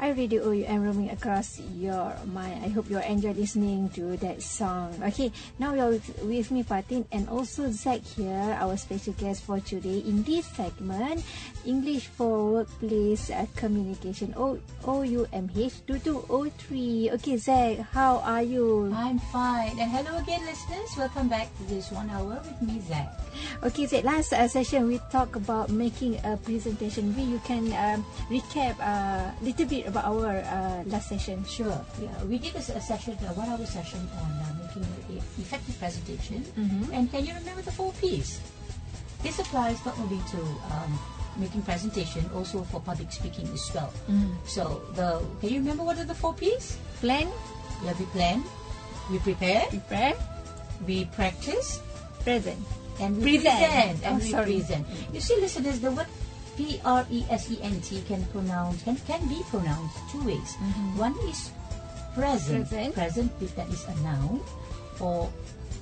iRadio OUM roaming across your mind. I hope you enjoy listening to that song. Okay, now you're with, with me, Fatin, and also Zach here, our special guest for today in this segment, English for Workplace uh, Communication, O O U M H two two O three. Okay, Zach, how are you? I'm fine. And hello again, listeners. Welcome back to this one hour with me, Zach. Okay, Zach, last uh, session we talked about making a presentation. Maybe you can um, recap a uh, little bit about our uh, last session. Sure. Yeah, we did a, a session, a one-hour session on uh, making an effective presentation. Mhm. And can you remember the four P's? This applies not only to um, making presentation, also for public speaking as well. Mhm. So, the can you remember what are the four P's? Plan, Yeah, we plan, we prepare, prepare, we practice, present. and we Present. present. and Oh, we sorry. present. You see, listeners, the word P R E S E N T can pronounce can can be pronounced two ways. Mhm. One is present. Present. Present if that is a noun, or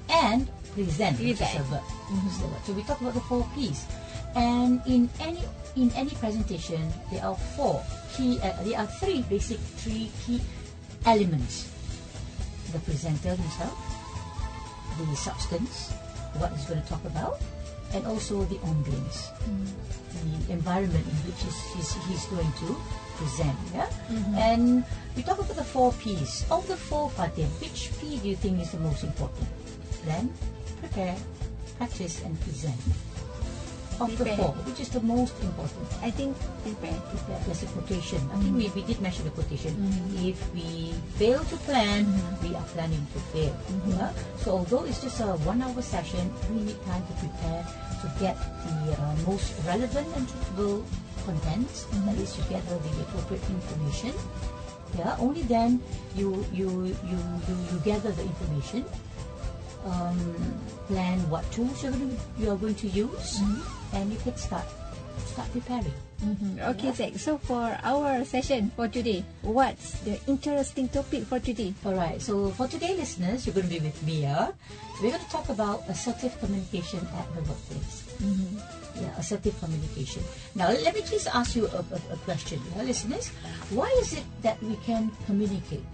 and present, which is a verb. A. So we talk about the four P's, and in any in any presentation there are four key. Uh, there are three basic three key elements. The presenter himself, the substance, what he's going to talk about, and also the ambience, mm-hmm. the environment in which he's, he's, he's going to present. Yeah, mm-hmm. and we talk about the four P's. Of the four, Fatin, which P do you think is the most important? Plan, prepare, practice, and present. Of the four, which is the most important? I think prepare. Prepare. There's a quotation. I think we, we did mention the quotation. Mhm. If we fail to plan, Mhm. we are planning to fail. Yeah? So although it's just a one-hour session, we need time to prepare to get the uh, most relevant and suitable content. That is, to gather the appropriate information. Yeah. Only then you you you you, you gather the information. Um, plan what tools you're going to, you are going to use. And you can start start preparing. Mhm. Okay, Zach. So for our session for today, what's the interesting topic for today? Alright, so for today, listeners, you're going to be with me. Yeah? We're going to talk about assertive communication at the workplace. Mhm. Yeah, assertive communication. Now, let me just ask you a, a, a question, yeah, listeners. Why is it that we can communicate?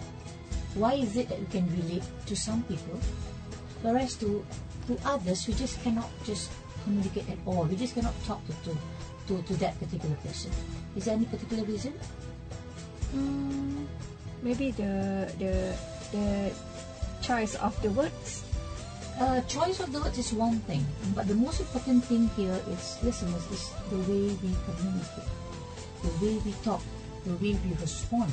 Why is it that we can relate to some people, whereas to to others we just cannot just communicate at all? We just cannot talk to to, to, to that particular person. Is there any particular reason? Mm, maybe the the the choice of the words. Uh, choice of the words is one thing, but the most important thing here is listeners is the way we communicate, the way we talk, the way we respond,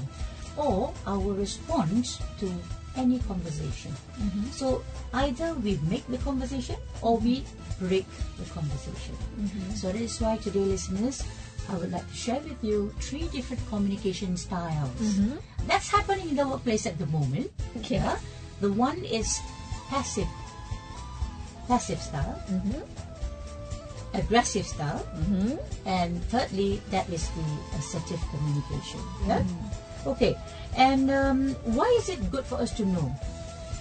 or our response to any conversation. Mhm. So either we make the conversation or we break the conversation. Mhm. So that is why today, listeners, I would like to share with you three different communication styles. Mhm. That's happening in the workplace at the moment. Okay. Yeah. The one is passive, passive style, Mhm. aggressive style, Mhm. and thirdly, that is the assertive communication. Yeah. Okay. And um, why is it good for us to know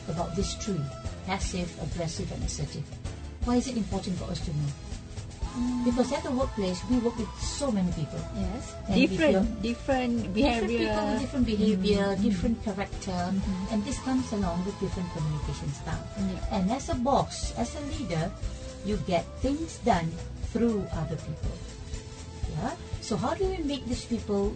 about these three: passive, aggressive, and assertive? Why is it important for us to know? Because at the workplace, we work with so many people. Yes. And if different you're- different different people with different behavior, Mhm. different character, Mhm. and this comes along with different communication style. Yeah. And as a boss, as a leader, you get things done through other people. Yeah. So how do we make these people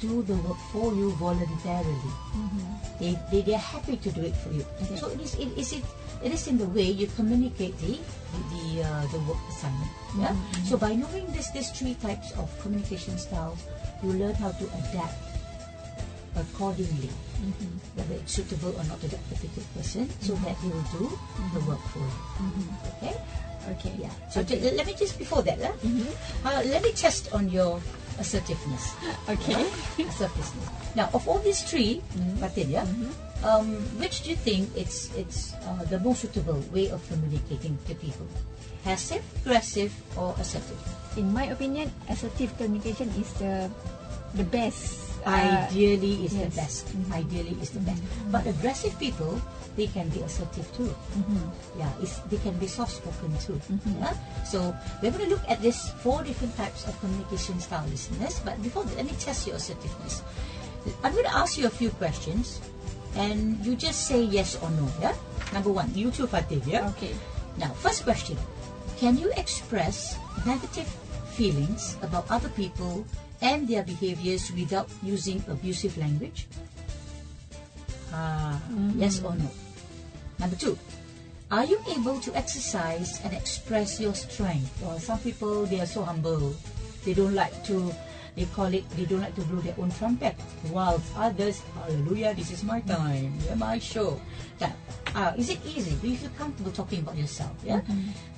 do the work for you voluntarily? Mhm. They they they are happy to do it for you. Okay. So it is it is it it is in the way you communicate the the the, uh, the work assignment. Yeah. Mhm. So by knowing this these three types of communication styles, you learn how to adapt accordingly, Mhm. whether it's suitable or not to that particular person, so that they will do the work for you. Mhm. Okay. Okay. Yeah. So Okay. ju- let me just before that, Mhm. uh, let me test on your assertiveness. Okay. assertiveness. Now, of all these three, Mhm. Fatin, yeah, Mhm. um, which do you think it's it's uh, the most suitable way of communicating to people? Passive, aggressive, or assertive? In my opinion, assertive communication is the the best. Uh, Ideally, is the yes. best. Mhm. Ideally, is the best. But aggressive people, they can be assertive too. mhm. Yeah, it's, they can be soft spoken too. Mhm. Yeah. So we're going to look at this four different types of communication style, listeners. But before that, let me test your assertiveness. I'm going to ask you a few questions, and you just say yes or no. Yeah. Number one, you too, Fatin. Yeah. Okay. Now, first question: Can you express negative feelings about other people and their behaviors without using abusive language? Ah, yes or no? Number two, are you able to exercise and express your strength? Well, some people they are so humble, they don't like to. They call it. They don't like to blow their own trumpet. While others, hallelujah, this is my time, yeah, my show. Now, uh, is it easy? Do you feel comfortable talking about yourself? Yeah.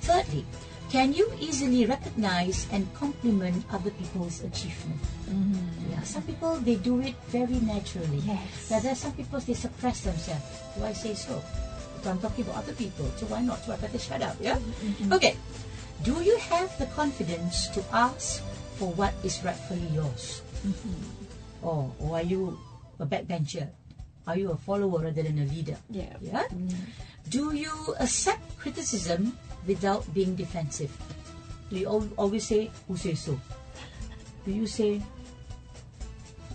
Thirdly, can you easily recognize and compliment other people's achievement? Mm-hmm. Yeah, some people they do it very naturally. Yes. Now, there are some people they suppress themselves. Do I say so? So I'm talking about other people. So why not? So I better shut up. Yeah. Mm-hmm. Okay. Do you have the confidence to ask for what is rightfully yours? Mm-hmm. Or, or are you a backbencher? Are you a follower rather than a leader? Yeah. Yeah. Do you accept criticism without being defensive? Do you always say, "Who says so"? Do you say,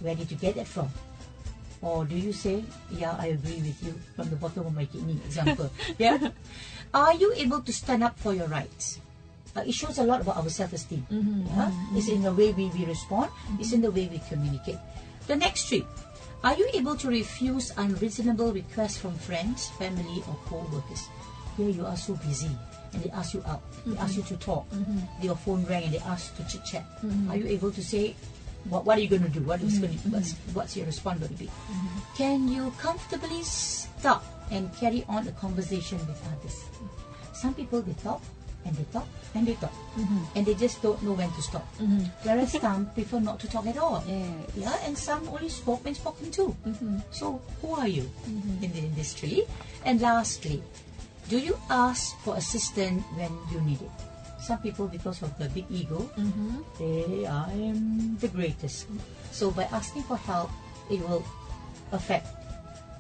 "Where did you get that from"? Or do you say, "Yeah, I agree with you" from the bottom of my kidney? Example. yeah. Are you able to stand up for your rights? Uh, it shows a lot about our self-esteem. Mm-hmm, yeah? Mm-hmm. It's in the way we, we respond. Mm-hmm. It's in the way we communicate. The next three. Are you able to refuse unreasonable requests from friends, family, or co-workers? Here you are so busy and they ask you out. They ask you to mm-hmm. talk. Mm-hmm. Your phone rang and they ask to chit chat. Mm-hmm. Are you able to say, what, what are you going to do? What is going to, what's, what's your response going to be? Can you comfortably stop and carry on a conversation with others? Some people they talk and they talk and they talk and they just don't know when to stop. Whereas some prefer not to talk at all. Yes. Yeah, and some only spoke when spoken to. So who are you in the industry? And lastly, do you ask for assistance when you need it? Some people, because of the big ego, mm-hmm. they I am the greatest. So by asking for help, it will affect.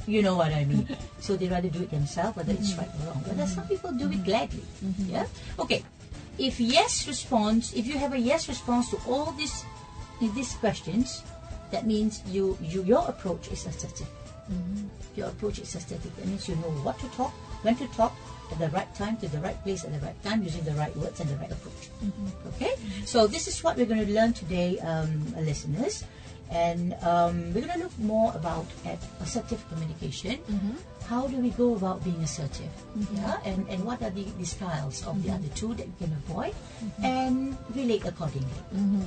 You know what I mean. so they rather do it themselves, whether it's mm-hmm. right or wrong. But there's some mm-hmm. people do it gladly. Yeah. Okay. If yes response, if you have a yes response to all these these questions, that means you, you your approach is assertive. Your approach is assertive. That means you know what to talk, when to talk, at the right time, to the right place, at the right time, using the right words and the right approach. Okay? So this is what we're going to learn today, um, listeners. And um, we're going to look more about at assertive communication. How do we go about being assertive? Yeah, and, and what are the, the styles of the other two that we can avoid and relate accordingly.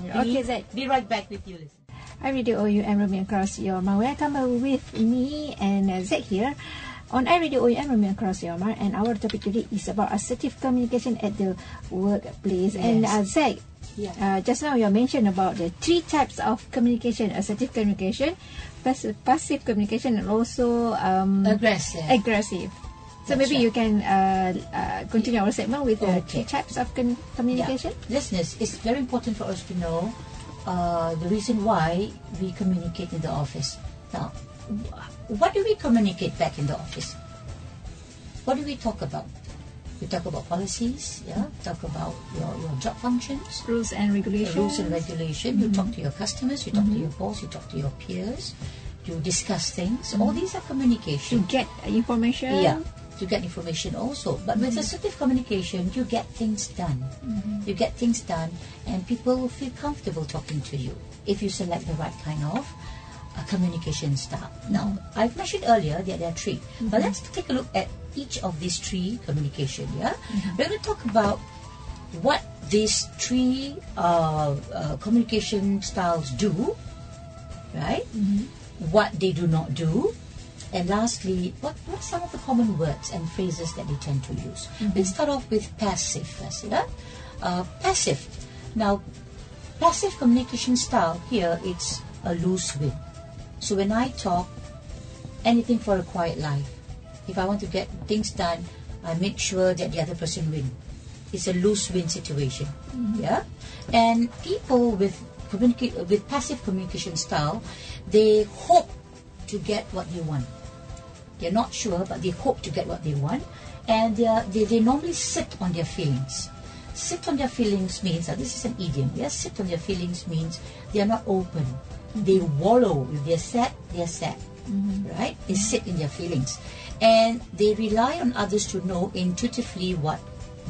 Okay, Be- Zack. Be right back with you, listeners. iRadio OUM roaming across your mind. Welcome uh, with me and uh, Zack here on iRadio OUM roaming across your mind. And our topic today is about assertive communication at the workplace. And uh, Zack, Yeah. uh, just now you mentioned about the three types of communication: assertive communication, passive, passive communication, and also um, Aggressive. aggressive. So That's maybe right. you can uh, uh, continue our segment with the Okay. three types of communication. Yeah. Listeners, it's very important for us to know uh, the reason why we communicate in the office. Now, what do we communicate back in the office? What do we talk about? We talk about policies, yeah. Talk about your, your job functions, Rules and regulations. rules and regulation. You talk to mm-hmm. your customers. You talk to mm-hmm. your boss. You talk to your peers. You discuss things. Mm-hmm. All these are communication. to get information. Yeah, to get information also. But with assertive communication, you get things done. You get things done, and people will feel comfortable talking to you if you select the right kind of uh, communication style. Now, I've mentioned earlier that there are 3 but let's take a look at each of these three communication. Yeah, we're going to talk about what these three uh, uh, communication styles do, right? What they do not do, and lastly, what, what are some of the common words and phrases that they tend to use? Let's start off with passive first. Yeah? Uh, passive. Now, passive communication style here it's a loose win. So when I talk, anything for a quiet life. If I want to get things done, I make sure that the other person win. It's a lose-win situation. Mm-hmm. Yeah, and people with communicate with passive communication style, they hope to get what they want. They're not sure, but they hope to get what they want, and they are, they, they normally sit on their feelings. Sit on their feelings means, that this is an idiom, yes, sit on their feelings means they are not open They wallow. If they're sad, they're sad. Mm-hmm. Right? They sit in their feelings. And they rely on others to know intuitively what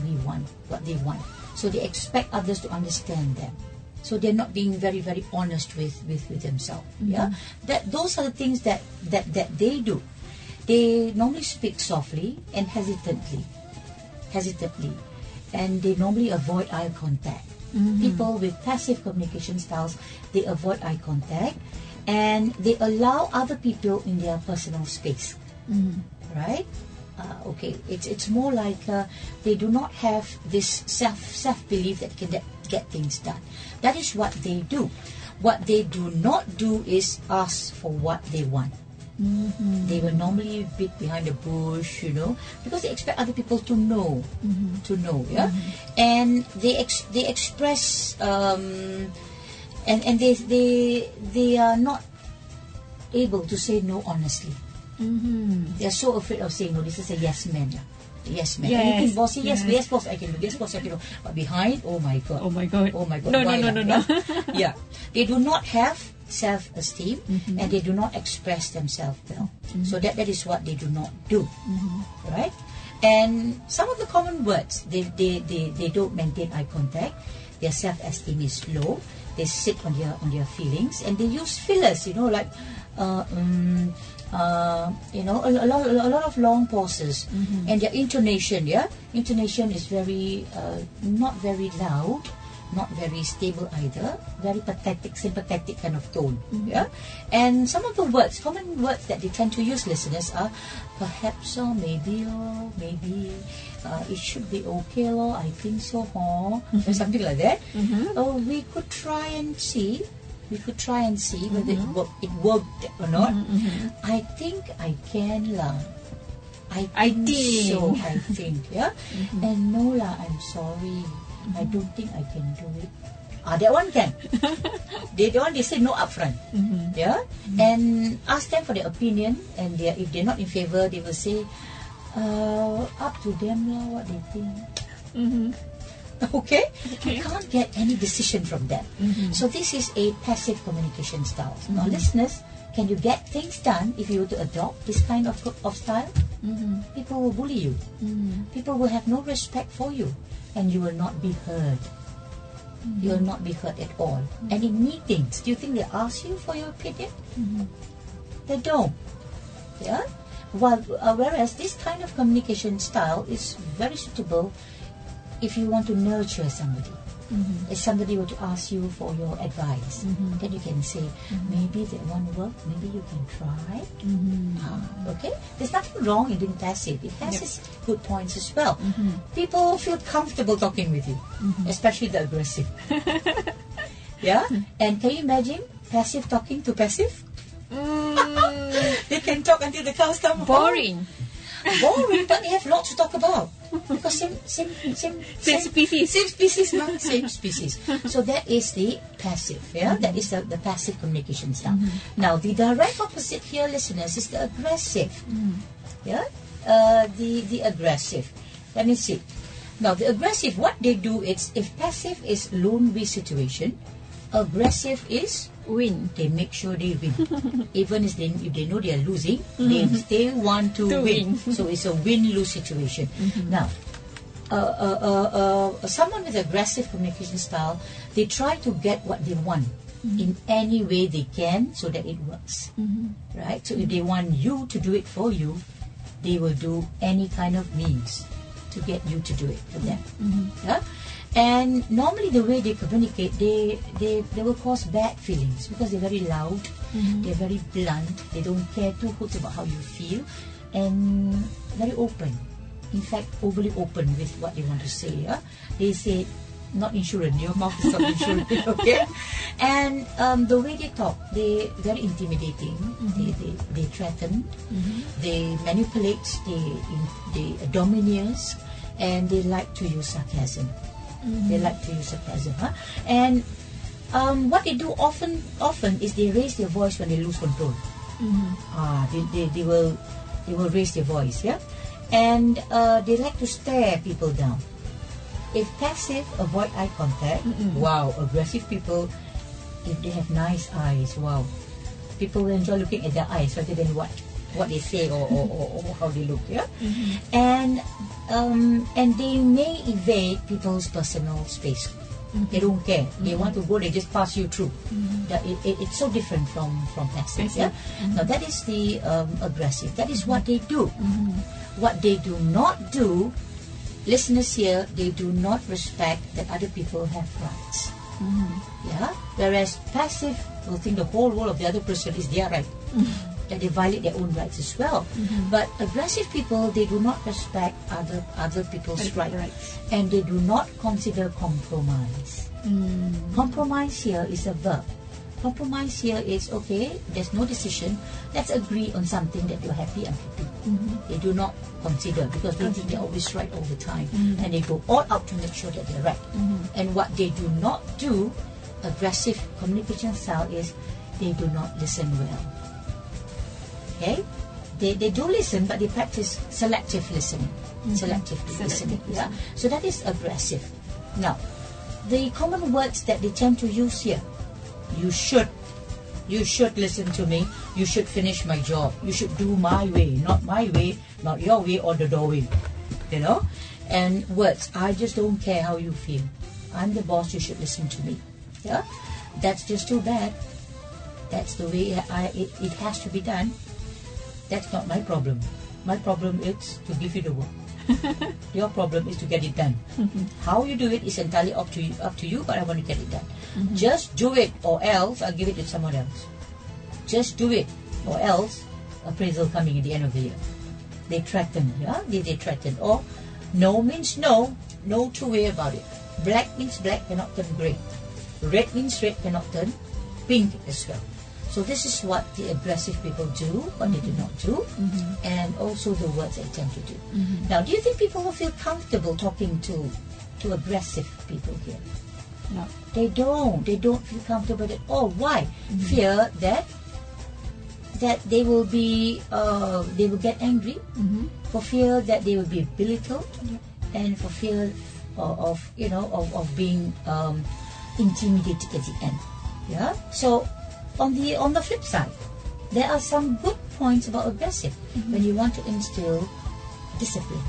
we want, what they want. So they expect others to understand them. So they're not being very, very honest with, with, with themselves. Yeah? Mm-hmm. That those are the things that, that, that they do. They normally speak softly and hesitantly. Hesitantly. And they normally avoid eye contact. People with passive communication styles, they avoid eye contact and they allow other people in their personal space. Right? Uh, okay, it's it's more like uh, they do not have this self self belief that can get, get things done. That is what they do. What they do not do is ask for what they want. They will normally beat behind the bush, you know, because they expect other people to know, to know, yeah. And they ex- they express, um, and and they they they are not able to say no honestly. Mm-hmm. They are so afraid of saying no. This is a yes man. yeah. Yes man. Yes, Anything boss say yes, yes. yes boss I can do. Yes boss I can do. But behind, oh my god. Oh my God. Oh my god. No, no, why no, lah, no, no. yeah? yeah. They do not have self-esteem Mm-hmm. and they do not express themselves well. So that that is what they do not do. Mm-hmm. Right? And some of the common words, they, they, they, they don't maintain eye contact. Their self-esteem is low. They sit on their on their feelings and they use fillers. You know, like uh, um, uh, you know, a, a lot a lot of long pauses and their intonation. Yeah, intonation is very uh, not very loud. Not very stable either. Very pathetic, sympathetic kind of tone. Mm-hmm. Yeah, and some of the words, common words that they tend to use, listeners, are perhaps or maybe or maybe uh, it should be okay or I think so or mm-hmm. something like that. Mm-hmm. Oh, we could try and see. We could try and see whether it, work, it worked or not. I think I can lah. I I think, so. think. I think, yeah. And no lah, I'm sorry. I don't think I can do it. Ah, that one can. they the one they say no upfront. Yeah, and ask them for their opinion, and they if they're not in favor, they will say, uh, up to them lah, what they think. Mm-hmm. Okay? You can't get any decision from that. So this is a passive communication style. Now, listeners, can you get things done if you were to adopt this kind of of style? Mm-hmm. People will bully you. People will have no respect for you, and you will not be heard. You will not be heard at all. And in meetings, do you think they ask you for your opinion? They don't. Yeah. While, uh, whereas this kind of communication style is very suitable if you want to nurture somebody. Mm-hmm. If somebody were to ask you for your advice, mm-hmm. then you can say, mm-hmm. maybe that won't work, maybe you can try. Ah, okay? There's nothing wrong in being passive. It has Yep. its good points as well. People feel comfortable talking with you, especially the aggressive. yeah? And can you imagine passive talking to passive? Mm. They can talk until the cows come home. Boring. Boring, but they have lots to talk about. Because same, same, same, Same species. Same species, no? Same species. So that is the passive, yeah? That is the, the passive communication style. Now, the direct opposite here, listeners, is the aggressive. Yeah? Uh, the, the aggressive. Let me see. Now, the aggressive, what they do is, if passive is lonely situation, aggressive is Win. they make sure they win. Even if they, if they know they are losing, they still want to, To win. win. so it's a win-lose situation. Now, uh, uh, uh, uh, someone with aggressive communication style, they try to get what they want in any way they can so that it works. Right? So if they want you to do it for you, they will do any kind of means to get you to do it for them. Yeah? And normally the way they communicate, they, they, they will cause bad feelings because they're very loud, mm-hmm. they're very blunt, they don't care two hoots about how you feel, and very open. In fact, overly open with what they want to say. Yeah? They say, not insurance, your mouth is not insurance, okay? And um, the way they talk, they very intimidating. Mm-hmm. They, they, they threaten, mm-hmm. they manipulate, they, they domineers, and they like to use sarcasm. They like to use sarcasm, huh? And um, what they do often, often is they raise their voice when they lose control. Ah, they, they, they will, they will raise their voice, yeah. And uh, they like to stare people down. If passive, avoid eye contact. Wow, aggressive people if they have nice eyes, wow, people will enjoy looking at their eyes rather than what what they say or, or, or, how they look. Yeah, mm-hmm. and um, and they may invade people's personal space. Mm-hmm. They don't care. They want to mm-hmm. go. They just pass you through. That it, it, it's so different from from passive. Yeah. Now that is the um, aggressive. That is what they do. What they do not do, listeners here, they do not respect that other people have rights. Yeah. Whereas passive will think the whole world of the other person is their right. That they violate their own rights as well. Mm-hmm. But aggressive people, they do not respect other other people's rights, rights. and they do not consider compromise. Mm. Compromise here is a verb. Compromise here is okay. There's no decision. Let's agree on something that you're happy and happy. Mm-hmm. They do not consider because they think they're always right all the time, mm-hmm. and they go all out to make sure that they're right. And what they do not do, aggressive communication style is they do not listen well. Okay, they they do listen, but they practice selective listening. Mm-hmm. Selective listening. Yeah. So that is aggressive. Now, the common words that they tend to use here you should you should listen to me. You should finish my job. You should do my way not my way not your way or the doorway you know? And words i just don't care how you feel. I'm the boss. You should listen to me. Yeah? That's just too bad. That's the way I, it, it has to be done that's not my problem my problem is to give you the work your problem is to get it done. Mm-hmm. How you do it is entirely up to you, up to you, but I want to get it done. Mm-hmm. Just do it, or else I'll give it to someone else. Just do it, or else appraisal coming at the end of the year. They threaten, yeah, they, they threaten. Or no means no, no two way about it. Black means black cannot turn grey. Red means red cannot turn pink as well. So this is what the aggressive people do, what they do not do, and also the words they tend to do. Now, do you think people will feel comfortable talking to to aggressive people here? No. They don't. They don't feel comfortable at all. Why? Fear that that they will be uh, they will get angry, for fear that they will be belittled, and for fear of, of you know of, of being um, intimidated at the end. Yeah. So on the on the flip side, there are some good points about aggressive when you want to instill discipline.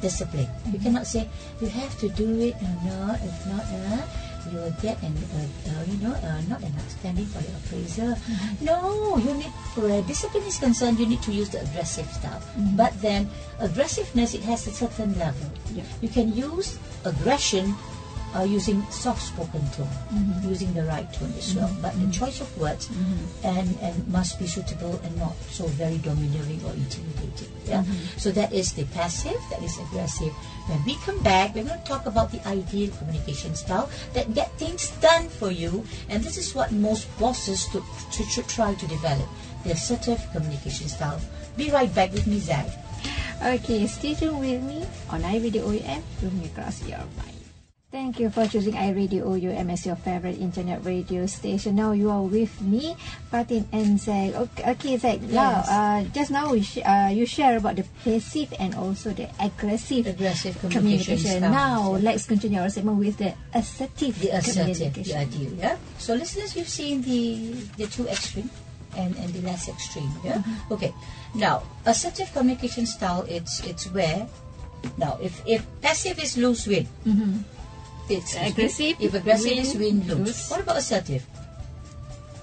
Discipline. You cannot say you have to do it or not. If not, uh, you will get an uh, uh, you know uh, not an outstanding for the appraiser. No, you need where discipline is concerned, you need to use the aggressive style. But then aggressiveness it has a certain level. Yeah. You can use aggression uh, using soft-spoken tone, mm-hmm. using the right tone as well. Mm-hmm. But the mm-hmm. choice of words and and must be suitable and not so very domineering or intimidating. Yeah. So that is the passive, that is aggressive. When we come back, we're going to talk about the ideal communication style that get things done for you, and this is what most bosses to, to, should try to develop. The assertive communication style. Be right back with me, Zach. Okay, stay tuned with me on rooming across your mind. Thank you for choosing iRadio OUM as your favorite internet radio station. Now you are with me, Fatin and Zach. Okay, okay Zach. Now, uh, just now we sh- uh, you share about the passive and also the aggressive Aggressive communication, communication. style. Now let's continue our segment with the assertive the assertive, the communication. ideal. Yeah. So listeners, you've seen the the two extreme and and the less extreme. Yeah. Okay. Now assertive communication style. It's it's where now if if passive is lose win. It's Aggressive, If aggressive is win, win lose. lose. What about assertive?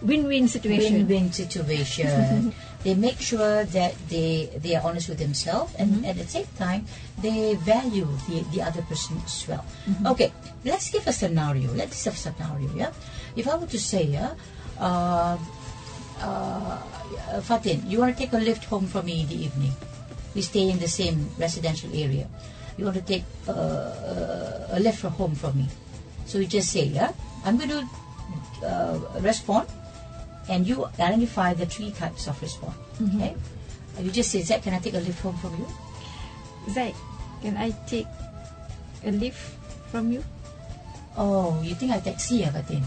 Win-win situation. Win-win situation. they make sure that they they are honest with themselves, and at the same time they value the the other person as well. Okay, let's give a scenario. Let's have a scenario. Yeah, if I were to say, yeah, uh, uh, Fatin, you want to take a lift home from me in the evening. We stay in the same residential area. You want to take uh, a lift from home from me. So you just say, yeah, I'm going to uh, respond, and you identify the three types of response. Okay, And you just say, Zach, can I take a lift home from you? Zach, can I take a lift from you? Oh, you think I taxi, ya, Fatin?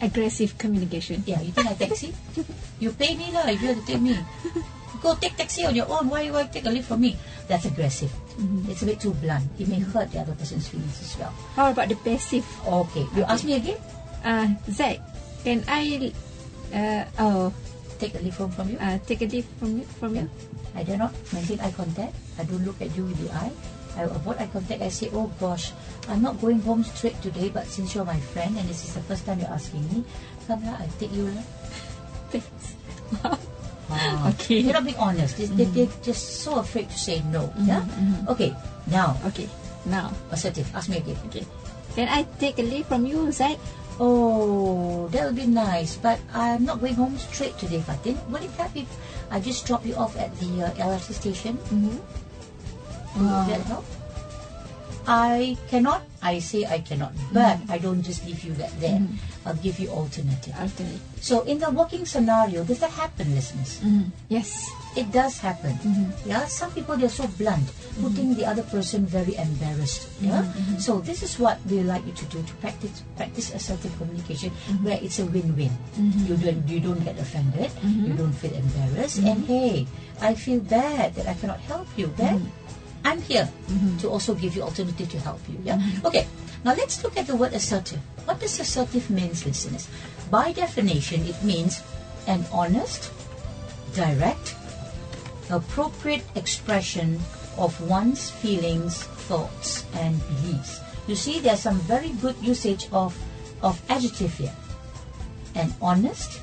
Aggressive communication. Yeah, you think I taxi? you pay me lah if you have to take me. Go take taxi on your own. Why you want to take a lift from me? That's aggressive. It's a bit too blunt. It may hurt the other person's feelings as well. How about the passive? Okay, you ask me again. Uh, Zack, can I, uh, oh, Take a lift from, from you. uh, take a lift from you? From you? I do not maintain eye contact. I don't look at you with the eye. I avoid eye contact. I say, oh gosh, I'm not going home straight today, but since you're my friend and this is the first time you're asking me, come lah, I take you lah. Thanks. Okay. You're not being honest. They, they, they're just so afraid to say no. Yeah? Okay, now, Okay, now, assertive. Ask me again. okay. Can I take a leaf from you, Zack? Oh, that would be nice, but I'm not going home straight today, Fatin. Would it help if I just drop you off at the uh, LRT station? Mm-hmm. Would that help? I cannot. I say I cannot, mm-hmm. but I don't just leave you that there. Mm-hmm. I'll give you alternative. Alternate. So in the working scenario, does that happen, listeners? Mm-hmm. Yes. It does happen. Mm-hmm. Yeah, some people they're so blunt, putting the other person very embarrassed. Yeah. So this is what we like you to do to practice practice assertive communication, where it's a win-win. You don't you don't get offended, you don't feel embarrassed, and hey, I feel bad that I cannot help you. Then I'm here mm-hmm. to also give you alternative to help you. Yeah. Mm-hmm. Okay. Now let's look at the word assertive. What does assertive means, listeners? By definition, it means an honest, direct, appropriate expression of one's feelings, thoughts, and beliefs. You see, there's some very good usage of, of adjective here. An honest,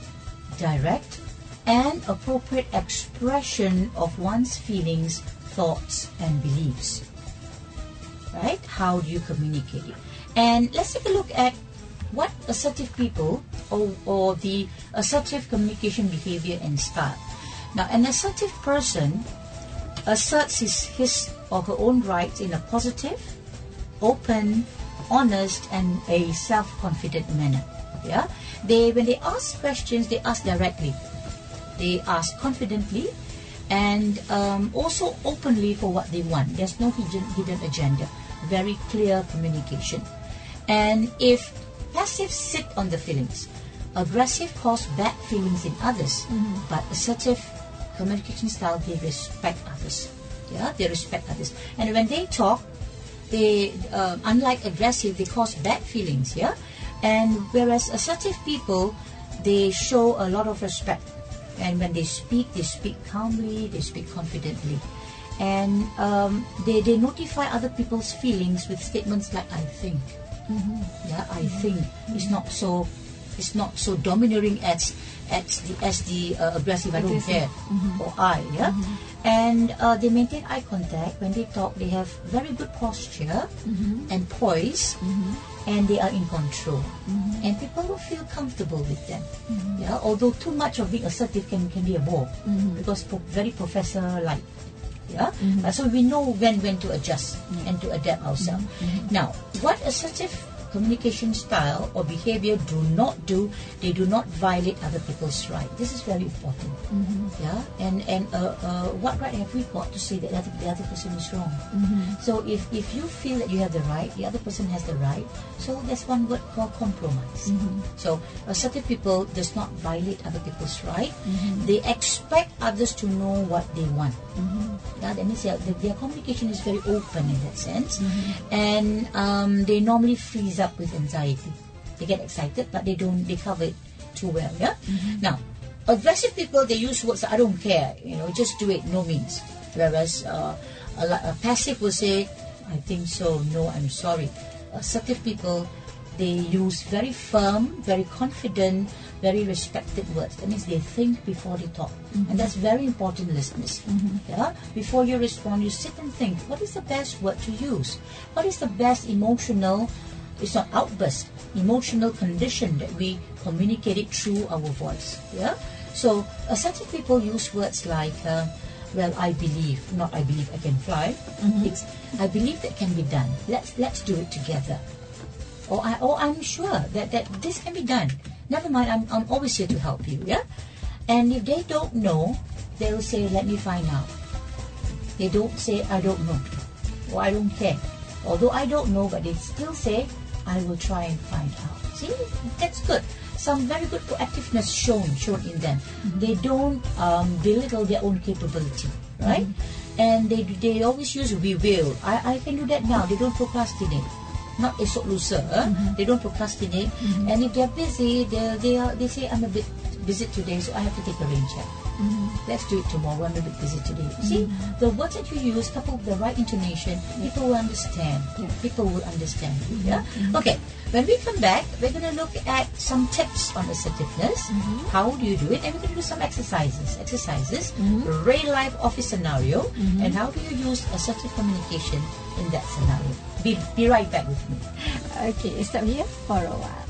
direct, and appropriate expression of one's feelings, thoughts, and beliefs. Right? How do you communicate it? And let's take a look at what assertive people or, or the assertive communication behavior and style. Now, an assertive person asserts his, his or her own rights in a positive, open, honest, and a self-confident manner. Yeah, they when they ask questions, they ask directly. They ask confidently, and um, also openly for what they want. There's no hidden hidden agenda. Very clear communication. And if passive sit on the feelings, aggressive cause bad feelings in others, but assertive communication style they respect others. Yeah, they respect others. And when they talk, they uh, unlike aggressive, they cause bad feelings. Yeah, and whereas assertive people, they show a lot of respect. And when they speak, they speak calmly, they speak confidently. And um, they, they notify other people's feelings with statements like, I think. Mm-hmm. Yeah, I mm-hmm. think. It's mm-hmm. not so it's not so domineering as as the, as the uh, aggressive, I don't care, or I, yeah. And uh, they maintain eye contact when they talk. They have very good posture and poise, and they are in control. Mm-hmm. And people will feel comfortable with them. Mm-hmm. Yeah, although too much of being assertive can, can be a bore mm-hmm. because pro- very professor like. Yeah, Uh, so we know when when to adjust and to adapt ourselves. Now, what assertive communication style or behavior do not do, they do not violate other people's right. This is very important. Mm-hmm. Yeah, and and uh, uh, what right have we got to say that the other, the other person is wrong? Mm-hmm. So if if you feel that you have the right, the other person has the right. So there's one word called compromise. Mm-hmm. So uh, assertive people does not violate other people's right. They expect others to know what they want. Yeah, that means their, their communication is very open in that sense, and um, they normally freeze up with anxiety. They get excited, but they don't. They cover it too well. Yeah. Mm-hmm. Now, aggressive people they use words I don't care. You know, just do it. No means. Whereas uh, a, a passive will say, I think so. No, I'm sorry. Assertive people they use very firm, very confident, very respected words. That means they think before they talk, mm-hmm. and that's very important, listeners. Mm-hmm. Yeah, before you respond, you sit and think. What is the best word to use? What is the best emotional? It's not outburst, emotional condition that we communicate it through our voice. Yeah. So assertive people use words like. Uh, well, I believe, not I believe I can fly. It's I believe that can be done. Let's let's do it together or I or I'm sure that, that this can be done. Never mind, I'm, I'm always here to help you, yeah? And if they don't know, they will say, let me find out. They don't say, I don't know, or I don't care. Although I don't know, but they still say, I will try and find out. See, that's good. Some very good proactiveness shown shown in them. They don't um, belittle their own capability, right? And they they always use we will. I, I can do that now. They don't procrastinate. not esok lusa. Mm-hmm. They don't procrastinate. And if they're busy, they they are, they say I'm a bit busy today, so I have to take a rain check. Mm-hmm. Let's do it tomorrow. I'm a bit busy today. See, mm-hmm. the words that you use coupled with the right intonation, people will understand. Yeah. People will understand you. Yeah. Mm-hmm. Okay. When we come back, we're going to look at some tips on assertiveness. How do you do it? And we're going to do some exercises. Exercises, real life office scenario, and how do you use assertive communication in that scenario. Be, be right back with me. Okay, stop here for a while.